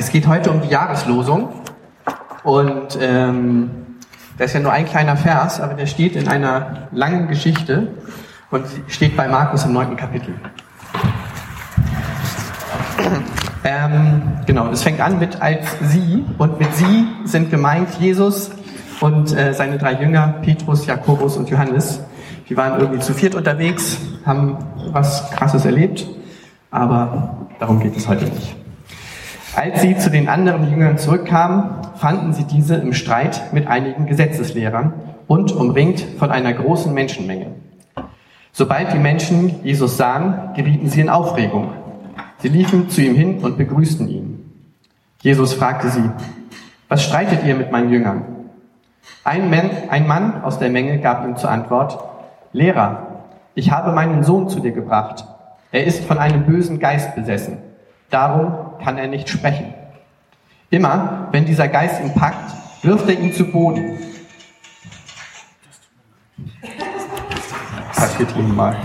Es geht heute um die Jahreslosung und ähm, das ist ja nur ein kleiner Vers, aber der steht in einer langen Geschichte und steht bei Markus im neunten Kapitel. Ähm, genau, es fängt an mit als sie und mit sie sind gemeint Jesus und äh, seine drei Jünger, Petrus, Jakobus und Johannes. Die waren irgendwie zu viert unterwegs, haben was Krasses erlebt, aber darum geht es heute nicht. Als sie zu den anderen Jüngern zurückkamen, fanden sie diese im Streit mit einigen Gesetzeslehrern und umringt von einer großen Menschenmenge. Sobald die Menschen Jesus sahen, gerieten sie in Aufregung. Sie liefen zu ihm hin und begrüßten ihn. Jesus fragte sie, was streitet ihr mit meinen Jüngern? Ein, Mann, ein Mann aus der Menge gab ihm zur Antwort, Lehrer, ich habe meinen Sohn zu dir gebracht. Er ist von einem bösen Geist besessen. Darum kann er nicht sprechen. Immer, wenn dieser Geist ihn packt, wirft er ihn zu Boden. Passiert ihm mal.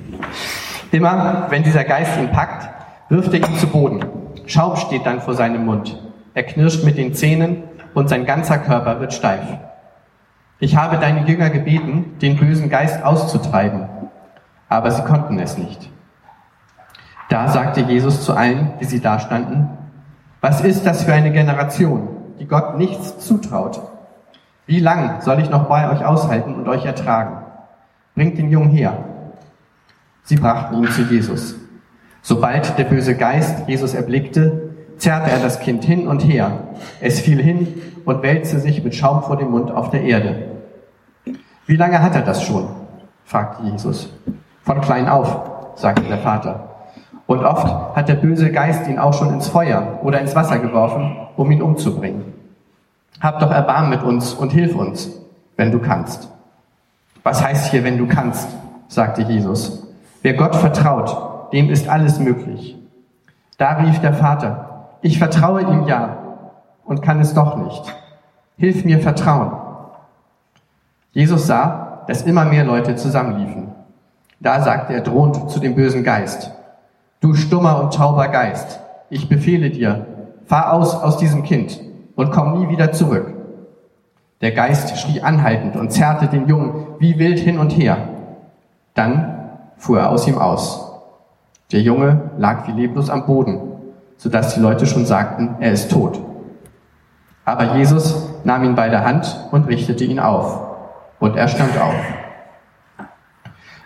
Immer, wenn dieser Geist ihn packt, wirft er ihn zu Boden. Schaum steht dann vor seinem Mund. Er knirscht mit den Zähnen und sein ganzer Körper wird steif. Ich habe deine Jünger gebeten, den bösen Geist auszutreiben, aber sie konnten es nicht. Da sagte Jesus zu allen, die sie da standen, was ist das für eine Generation, die Gott nichts zutraut? Wie lang soll ich noch bei euch aushalten und euch ertragen? Bringt den Jungen her. Sie brachten ihn zu Jesus. Sobald der böse Geist Jesus erblickte, zerrte er das Kind hin und her. Es fiel hin und wälzte sich mit Schaum vor dem Mund auf der Erde. Wie lange hat er das schon? fragte Jesus. Von klein auf, sagte der Vater. Und oft hat der böse Geist ihn auch schon ins Feuer oder ins Wasser geworfen, um ihn umzubringen. Hab doch Erbarmen mit uns und hilf uns, wenn du kannst. Was heißt hier, wenn du kannst? sagte Jesus. Wer Gott vertraut, dem ist alles möglich. Da rief der Vater, ich vertraue ihm ja und kann es doch nicht. Hilf mir vertrauen. Jesus sah, dass immer mehr Leute zusammenliefen. Da sagte er drohend zu dem bösen Geist, Du stummer und tauber Geist, ich befehle dir, fahr aus aus diesem Kind und komm nie wieder zurück. Der Geist schrie anhaltend und zerrte den Jungen wie wild hin und her. Dann fuhr er aus ihm aus. Der Junge lag wie leblos am Boden, sodass die Leute schon sagten, er ist tot. Aber Jesus nahm ihn bei der Hand und richtete ihn auf. Und er stand auf.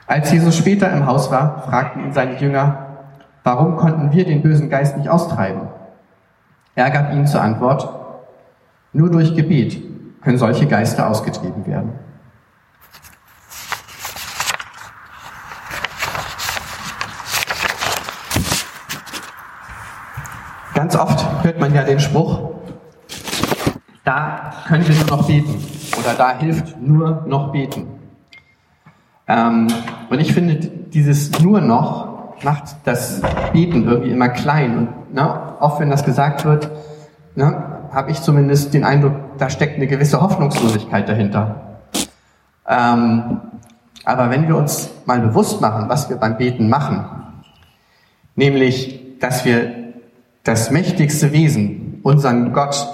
Als Jesus später im Haus war, fragten ihn seine Jünger, Warum konnten wir den bösen Geist nicht austreiben? Er gab ihnen zur Antwort, nur durch Gebet können solche Geister ausgetrieben werden. Ganz oft hört man ja den Spruch, da können wir nur noch beten oder da hilft nur noch beten. Ähm, und ich finde dieses nur noch macht das Beten irgendwie immer klein. Und ne, oft, wenn das gesagt wird, ne, habe ich zumindest den Eindruck, da steckt eine gewisse Hoffnungslosigkeit dahinter. Ähm, aber wenn wir uns mal bewusst machen, was wir beim Beten machen, nämlich, dass wir das mächtigste Wesen, unseren Gott,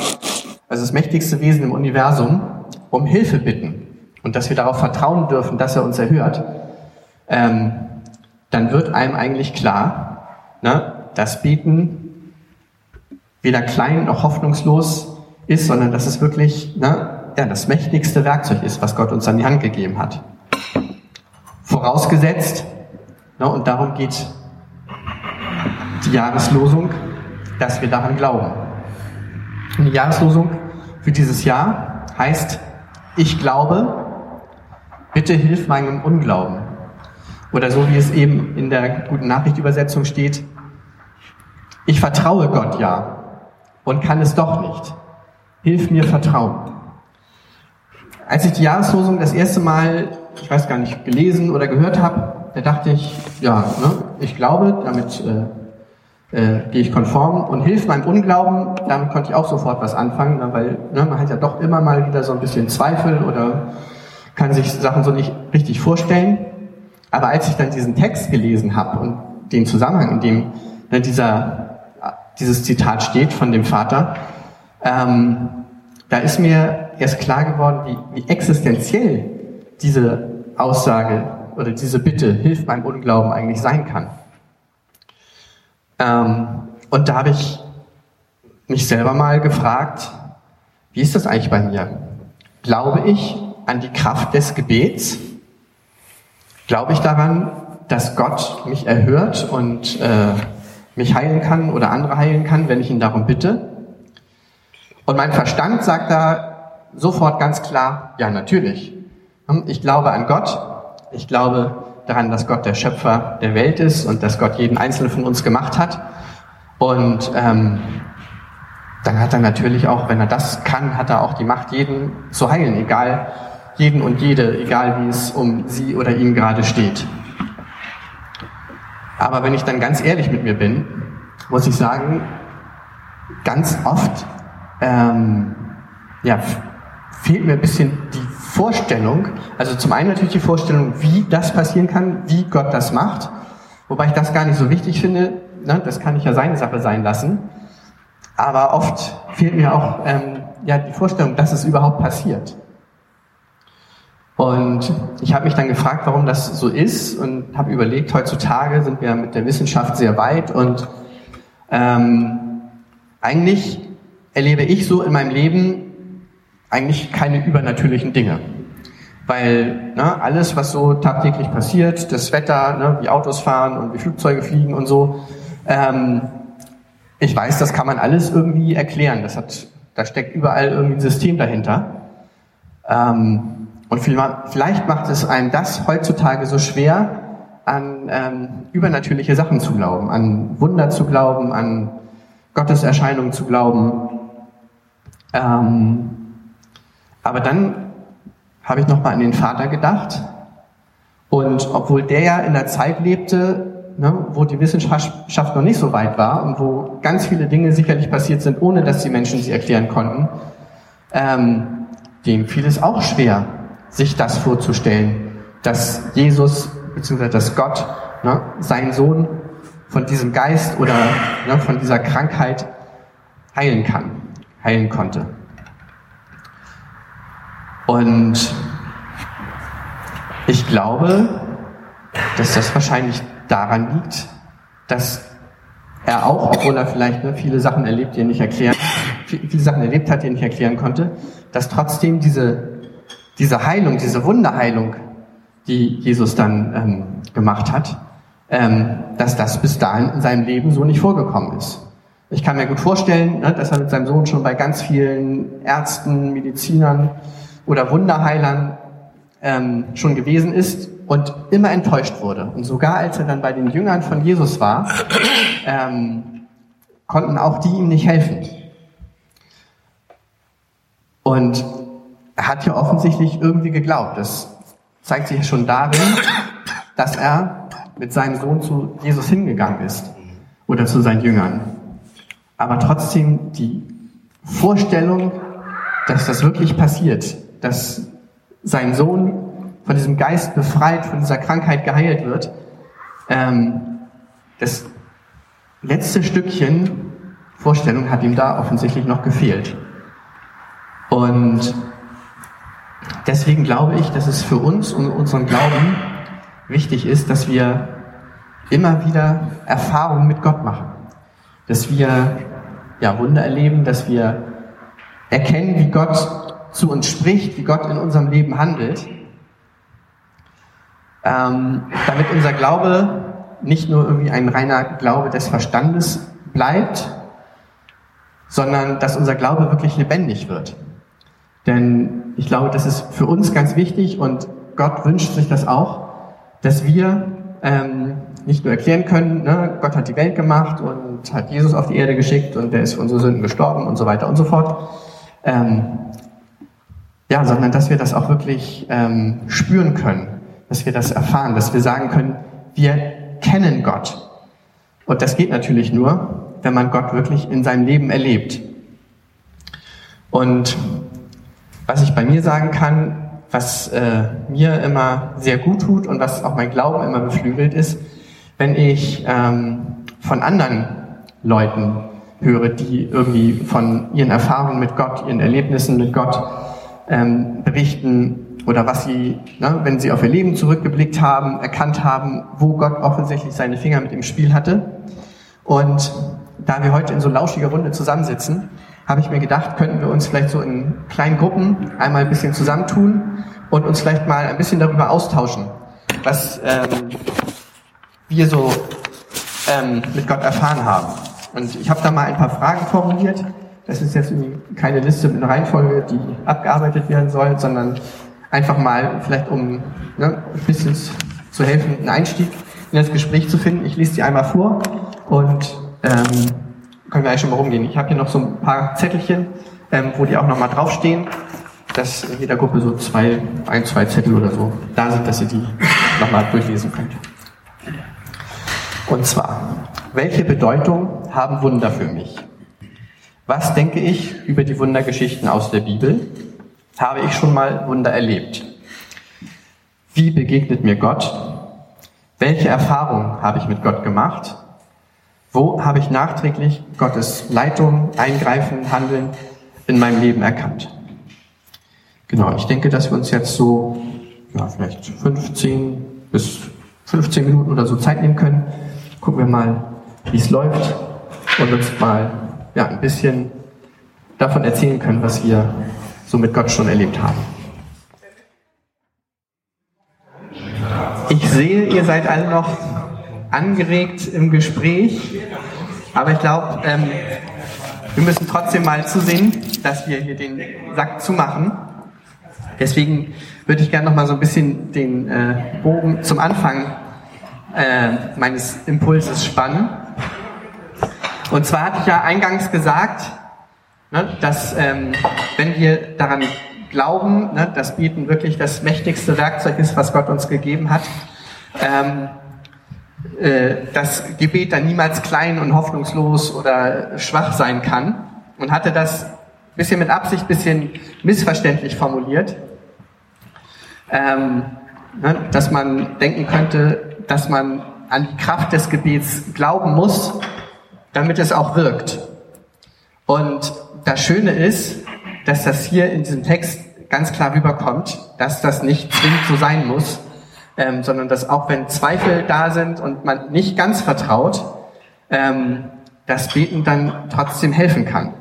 also das mächtigste Wesen im Universum, um Hilfe bitten und dass wir darauf vertrauen dürfen, dass er uns erhört, ähm, dann wird einem eigentlich klar, ne, dass Beten weder klein noch hoffnungslos ist, sondern dass es wirklich ne, ja, das mächtigste Werkzeug ist, was Gott uns an die Hand gegeben hat. Vorausgesetzt, ne, und darum geht die Jahreslosung, dass wir daran glauben. Und die Jahreslosung für dieses Jahr heißt, ich glaube, bitte hilf meinem Unglauben. Oder so wie es eben in der guten Nachrichtübersetzung steht, ich vertraue Gott ja und kann es doch nicht. Hilf mir Vertrauen. Als ich die Jahreslosung das erste Mal, ich weiß gar nicht, gelesen oder gehört habe, da dachte ich, ja, ne, ich glaube, damit äh, äh, gehe ich konform und hilf meinem Unglauben, damit konnte ich auch sofort was anfangen, ne, weil ne, man hat ja doch immer mal wieder so ein bisschen Zweifel oder kann sich Sachen so nicht richtig vorstellen. Aber als ich dann diesen Text gelesen habe und den Zusammenhang, in dem ne, dieser, dieses Zitat steht von dem Vater, ähm, da ist mir erst klar geworden, wie, wie existenziell diese Aussage oder diese Bitte, hilf meinem Unglauben eigentlich sein kann. Ähm, und da habe ich mich selber mal gefragt, wie ist das eigentlich bei mir? Glaube ich an die Kraft des Gebets? Glaube ich daran, dass Gott mich erhört und äh, mich heilen kann oder andere heilen kann, wenn ich ihn darum bitte? Und mein Verstand sagt da sofort ganz klar, ja natürlich. Ich glaube an Gott. Ich glaube daran, dass Gott der Schöpfer der Welt ist und dass Gott jeden Einzelnen von uns gemacht hat. Und ähm, dann hat er natürlich auch, wenn er das kann, hat er auch die Macht, jeden zu heilen, egal jeden und jede, egal wie es um sie oder ihn gerade steht. Aber wenn ich dann ganz ehrlich mit mir bin, muss ich sagen, ganz oft ähm, ja, fehlt mir ein bisschen die Vorstellung, also zum einen natürlich die Vorstellung, wie das passieren kann, wie Gott das macht, wobei ich das gar nicht so wichtig finde, ne, das kann ich ja seine Sache sein lassen, aber oft fehlt mir auch ähm, ja, die Vorstellung, dass es überhaupt passiert. Und ich habe mich dann gefragt, warum das so ist und habe überlegt, heutzutage sind wir mit der Wissenschaft sehr weit und ähm, eigentlich erlebe ich so in meinem Leben eigentlich keine übernatürlichen Dinge. Weil ne, alles, was so tagtäglich passiert, das Wetter, ne, wie Autos fahren und wie Flugzeuge fliegen und so, ähm, ich weiß, das kann man alles irgendwie erklären. Das hat, da steckt überall irgendwie ein System dahinter. Ähm, und vielleicht macht es einem das heutzutage so schwer, an ähm, übernatürliche Sachen zu glauben, an Wunder zu glauben, an Gottes Erscheinungen zu glauben. Ähm, aber dann habe ich nochmal an den Vater gedacht. Und obwohl der ja in der Zeit lebte, ne, wo die Wissenschaft noch nicht so weit war und wo ganz viele Dinge sicherlich passiert sind, ohne dass die Menschen sie erklären konnten, ähm, dem fiel es auch schwer, sich das vorzustellen, dass Jesus bzw. dass Gott ne, seinen Sohn von diesem Geist oder ne, von dieser Krankheit heilen kann heilen konnte. Und ich glaube, dass das wahrscheinlich daran liegt, dass er auch, obwohl er vielleicht ne, viele Sachen erlebt, die er nicht erklären, viele Sachen erlebt hat, die er nicht erklären konnte, dass trotzdem diese, diese Heilung, diese Wunderheilung, die Jesus dann ähm, gemacht hat, ähm, dass das bis dahin in seinem Leben so nicht vorgekommen ist. Ich kann mir gut vorstellen, ne, dass er mit seinem Sohn schon bei ganz vielen Ärzten, Medizinern oder Wunderheilern ähm, schon gewesen ist und immer enttäuscht wurde. Und sogar als er dann bei den Jüngern von Jesus war, ähm, konnten auch die ihm nicht helfen. Und er hat ja offensichtlich irgendwie geglaubt. Das zeigt sich schon darin, dass er mit seinem Sohn zu Jesus hingegangen ist oder zu seinen Jüngern aber trotzdem die Vorstellung, dass das wirklich passiert, dass sein Sohn von diesem Geist befreit, von dieser Krankheit geheilt wird, ähm, das letzte Stückchen Vorstellung hat ihm da offensichtlich noch gefehlt. Und deswegen glaube ich, dass es für uns und unseren Glauben wichtig ist, dass wir immer wieder Erfahrungen mit Gott machen. Dass wir ja, Wunder erleben, dass wir erkennen, wie Gott zu uns spricht, wie Gott in unserem Leben handelt, ähm, damit unser Glaube nicht nur irgendwie ein reiner Glaube des Verstandes bleibt, sondern dass unser Glaube wirklich lebendig wird. Denn ich glaube, das ist für uns ganz wichtig und Gott wünscht sich das auch, dass wir ähm, nicht nur erklären können, ne, Gott hat die Welt gemacht und hat Jesus auf die Erde geschickt und der ist für unsere Sünden gestorben und so weiter und so fort. Ähm, ja, sondern dass wir das auch wirklich ähm, spüren können, dass wir das erfahren, dass wir sagen können, wir kennen Gott. Und das geht natürlich nur, wenn man Gott wirklich in seinem Leben erlebt. Und was ich bei mir sagen kann, was äh, mir immer sehr gut tut und was auch mein Glauben immer beflügelt ist, wenn ich ähm, von anderen Leuten höre, die irgendwie von ihren Erfahrungen mit Gott, ihren Erlebnissen mit Gott ähm, berichten oder was sie, ne, wenn sie auf ihr Leben zurückgeblickt haben, erkannt haben, wo Gott offensichtlich seine Finger mit im Spiel hatte. Und da wir heute in so lauschiger Runde zusammensitzen, habe ich mir gedacht, könnten wir uns vielleicht so in kleinen Gruppen einmal ein bisschen zusammentun und uns vielleicht mal ein bisschen darüber austauschen, was ähm, wir so ähm, mit Gott erfahren haben. Und ich habe da mal ein paar Fragen formuliert. Das ist jetzt keine Liste mit einer Reihenfolge, die abgearbeitet werden soll, sondern einfach mal vielleicht um ne, ein bisschen zu helfen, einen Einstieg in das Gespräch zu finden. Ich lese die einmal vor und ähm, können wir eigentlich schon mal rumgehen. Ich habe hier noch so ein paar Zettelchen, ähm, wo die auch nochmal draufstehen, dass in jeder Gruppe so zwei, ein, zwei Zettel oder so da sind, dass ihr die nochmal durchlesen könnt. Und zwar, welche Bedeutung haben Wunder für mich? Was denke ich über die Wundergeschichten aus der Bibel? Habe ich schon mal Wunder erlebt? Wie begegnet mir Gott? Welche Erfahrungen habe ich mit Gott gemacht? Wo habe ich nachträglich Gottes Leitung, Eingreifen, Handeln in meinem Leben erkannt? Genau, ich denke, dass wir uns jetzt so ja, vielleicht 15 bis 15 Minuten oder so Zeit nehmen können. Gucken wir mal, wie es läuft und uns mal ja, ein bisschen davon erzählen können, was wir so mit Gott schon erlebt haben. Ich sehe, ihr seid alle noch angeregt im Gespräch. Aber ich glaube, ähm, wir müssen trotzdem mal zusehen, dass wir hier den Sack zumachen. Deswegen würde ich gerne noch mal so ein bisschen den äh, Bogen zum Anfang äh, meines Impulses spannen. Und zwar hatte ich ja eingangs gesagt, ne, dass ähm, wenn wir daran glauben, ne, dass Beten wirklich das mächtigste Werkzeug ist, was Gott uns gegeben hat, ähm, äh, das Gebet dann niemals klein und hoffnungslos oder schwach sein kann. Und hatte das bisschen mit Absicht, bisschen missverständlich formuliert, ähm, ne, dass man denken könnte, dass man an die Kraft des Gebets glauben muss, damit es auch wirkt. Und das Schöne ist, dass das hier in diesem Text ganz klar rüberkommt, dass das nicht zwingend so sein muss, ähm, sondern dass auch wenn Zweifel da sind und man nicht ganz vertraut, ähm, das Beten dann trotzdem helfen kann.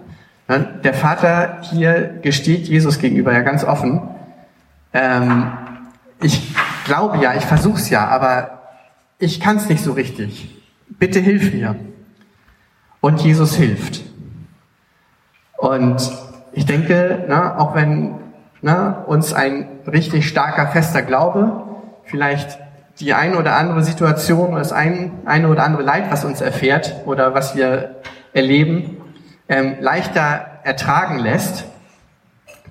Ne? Der Vater hier gesteht Jesus gegenüber ja ganz offen. Ähm, ich glaube ja, ich versuch's ja, aber ich kann's nicht so richtig. Bitte hilf mir. Und Jesus hilft. Und ich denke, na, auch wenn na, uns ein richtig starker, fester Glaube vielleicht die eine oder andere Situation oder das ein, eine oder andere Leid, was uns erfährt oder was wir erleben, ähm, leichter ertragen lässt.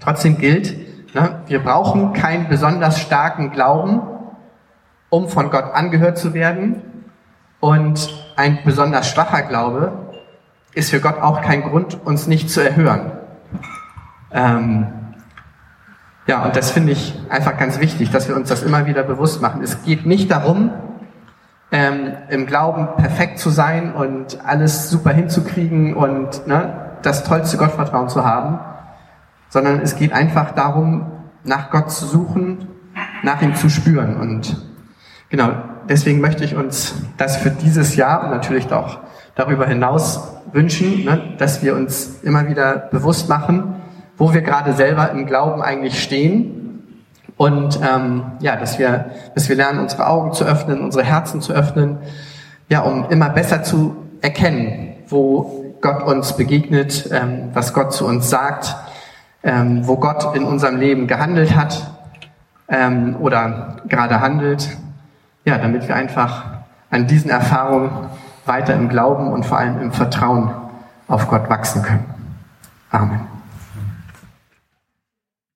Trotzdem gilt, ne, wir brauchen keinen besonders starken Glauben, um von Gott angehört zu werden. Und ein besonders schwacher Glaube ist für Gott auch kein Grund, uns nicht zu erhören. Ähm, ja, und das finde ich einfach ganz wichtig, dass wir uns das immer wieder bewusst machen. Es geht nicht darum, ähm, im Glauben perfekt zu sein und alles super hinzukriegen und ne, das tollste Gottvertrauen zu haben, sondern es geht einfach darum, nach Gott zu suchen, nach ihm zu spüren. Und genau, deswegen möchte ich uns das für dieses Jahr und natürlich auch darüber hinaus wünschen, ne, dass wir uns immer wieder bewusst machen, wo wir gerade selber im Glauben eigentlich stehen und ähm, ja, dass wir, dass wir lernen, unsere Augen zu öffnen, unsere Herzen zu öffnen, ja, um immer besser zu erkennen, wo Gott uns begegnet, ähm, was Gott zu uns sagt, ähm, wo Gott in unserem Leben gehandelt hat ähm, oder gerade handelt, ja, damit wir einfach an diesen Erfahrungen weiter im Glauben und vor allem im Vertrauen auf Gott wachsen können. Amen.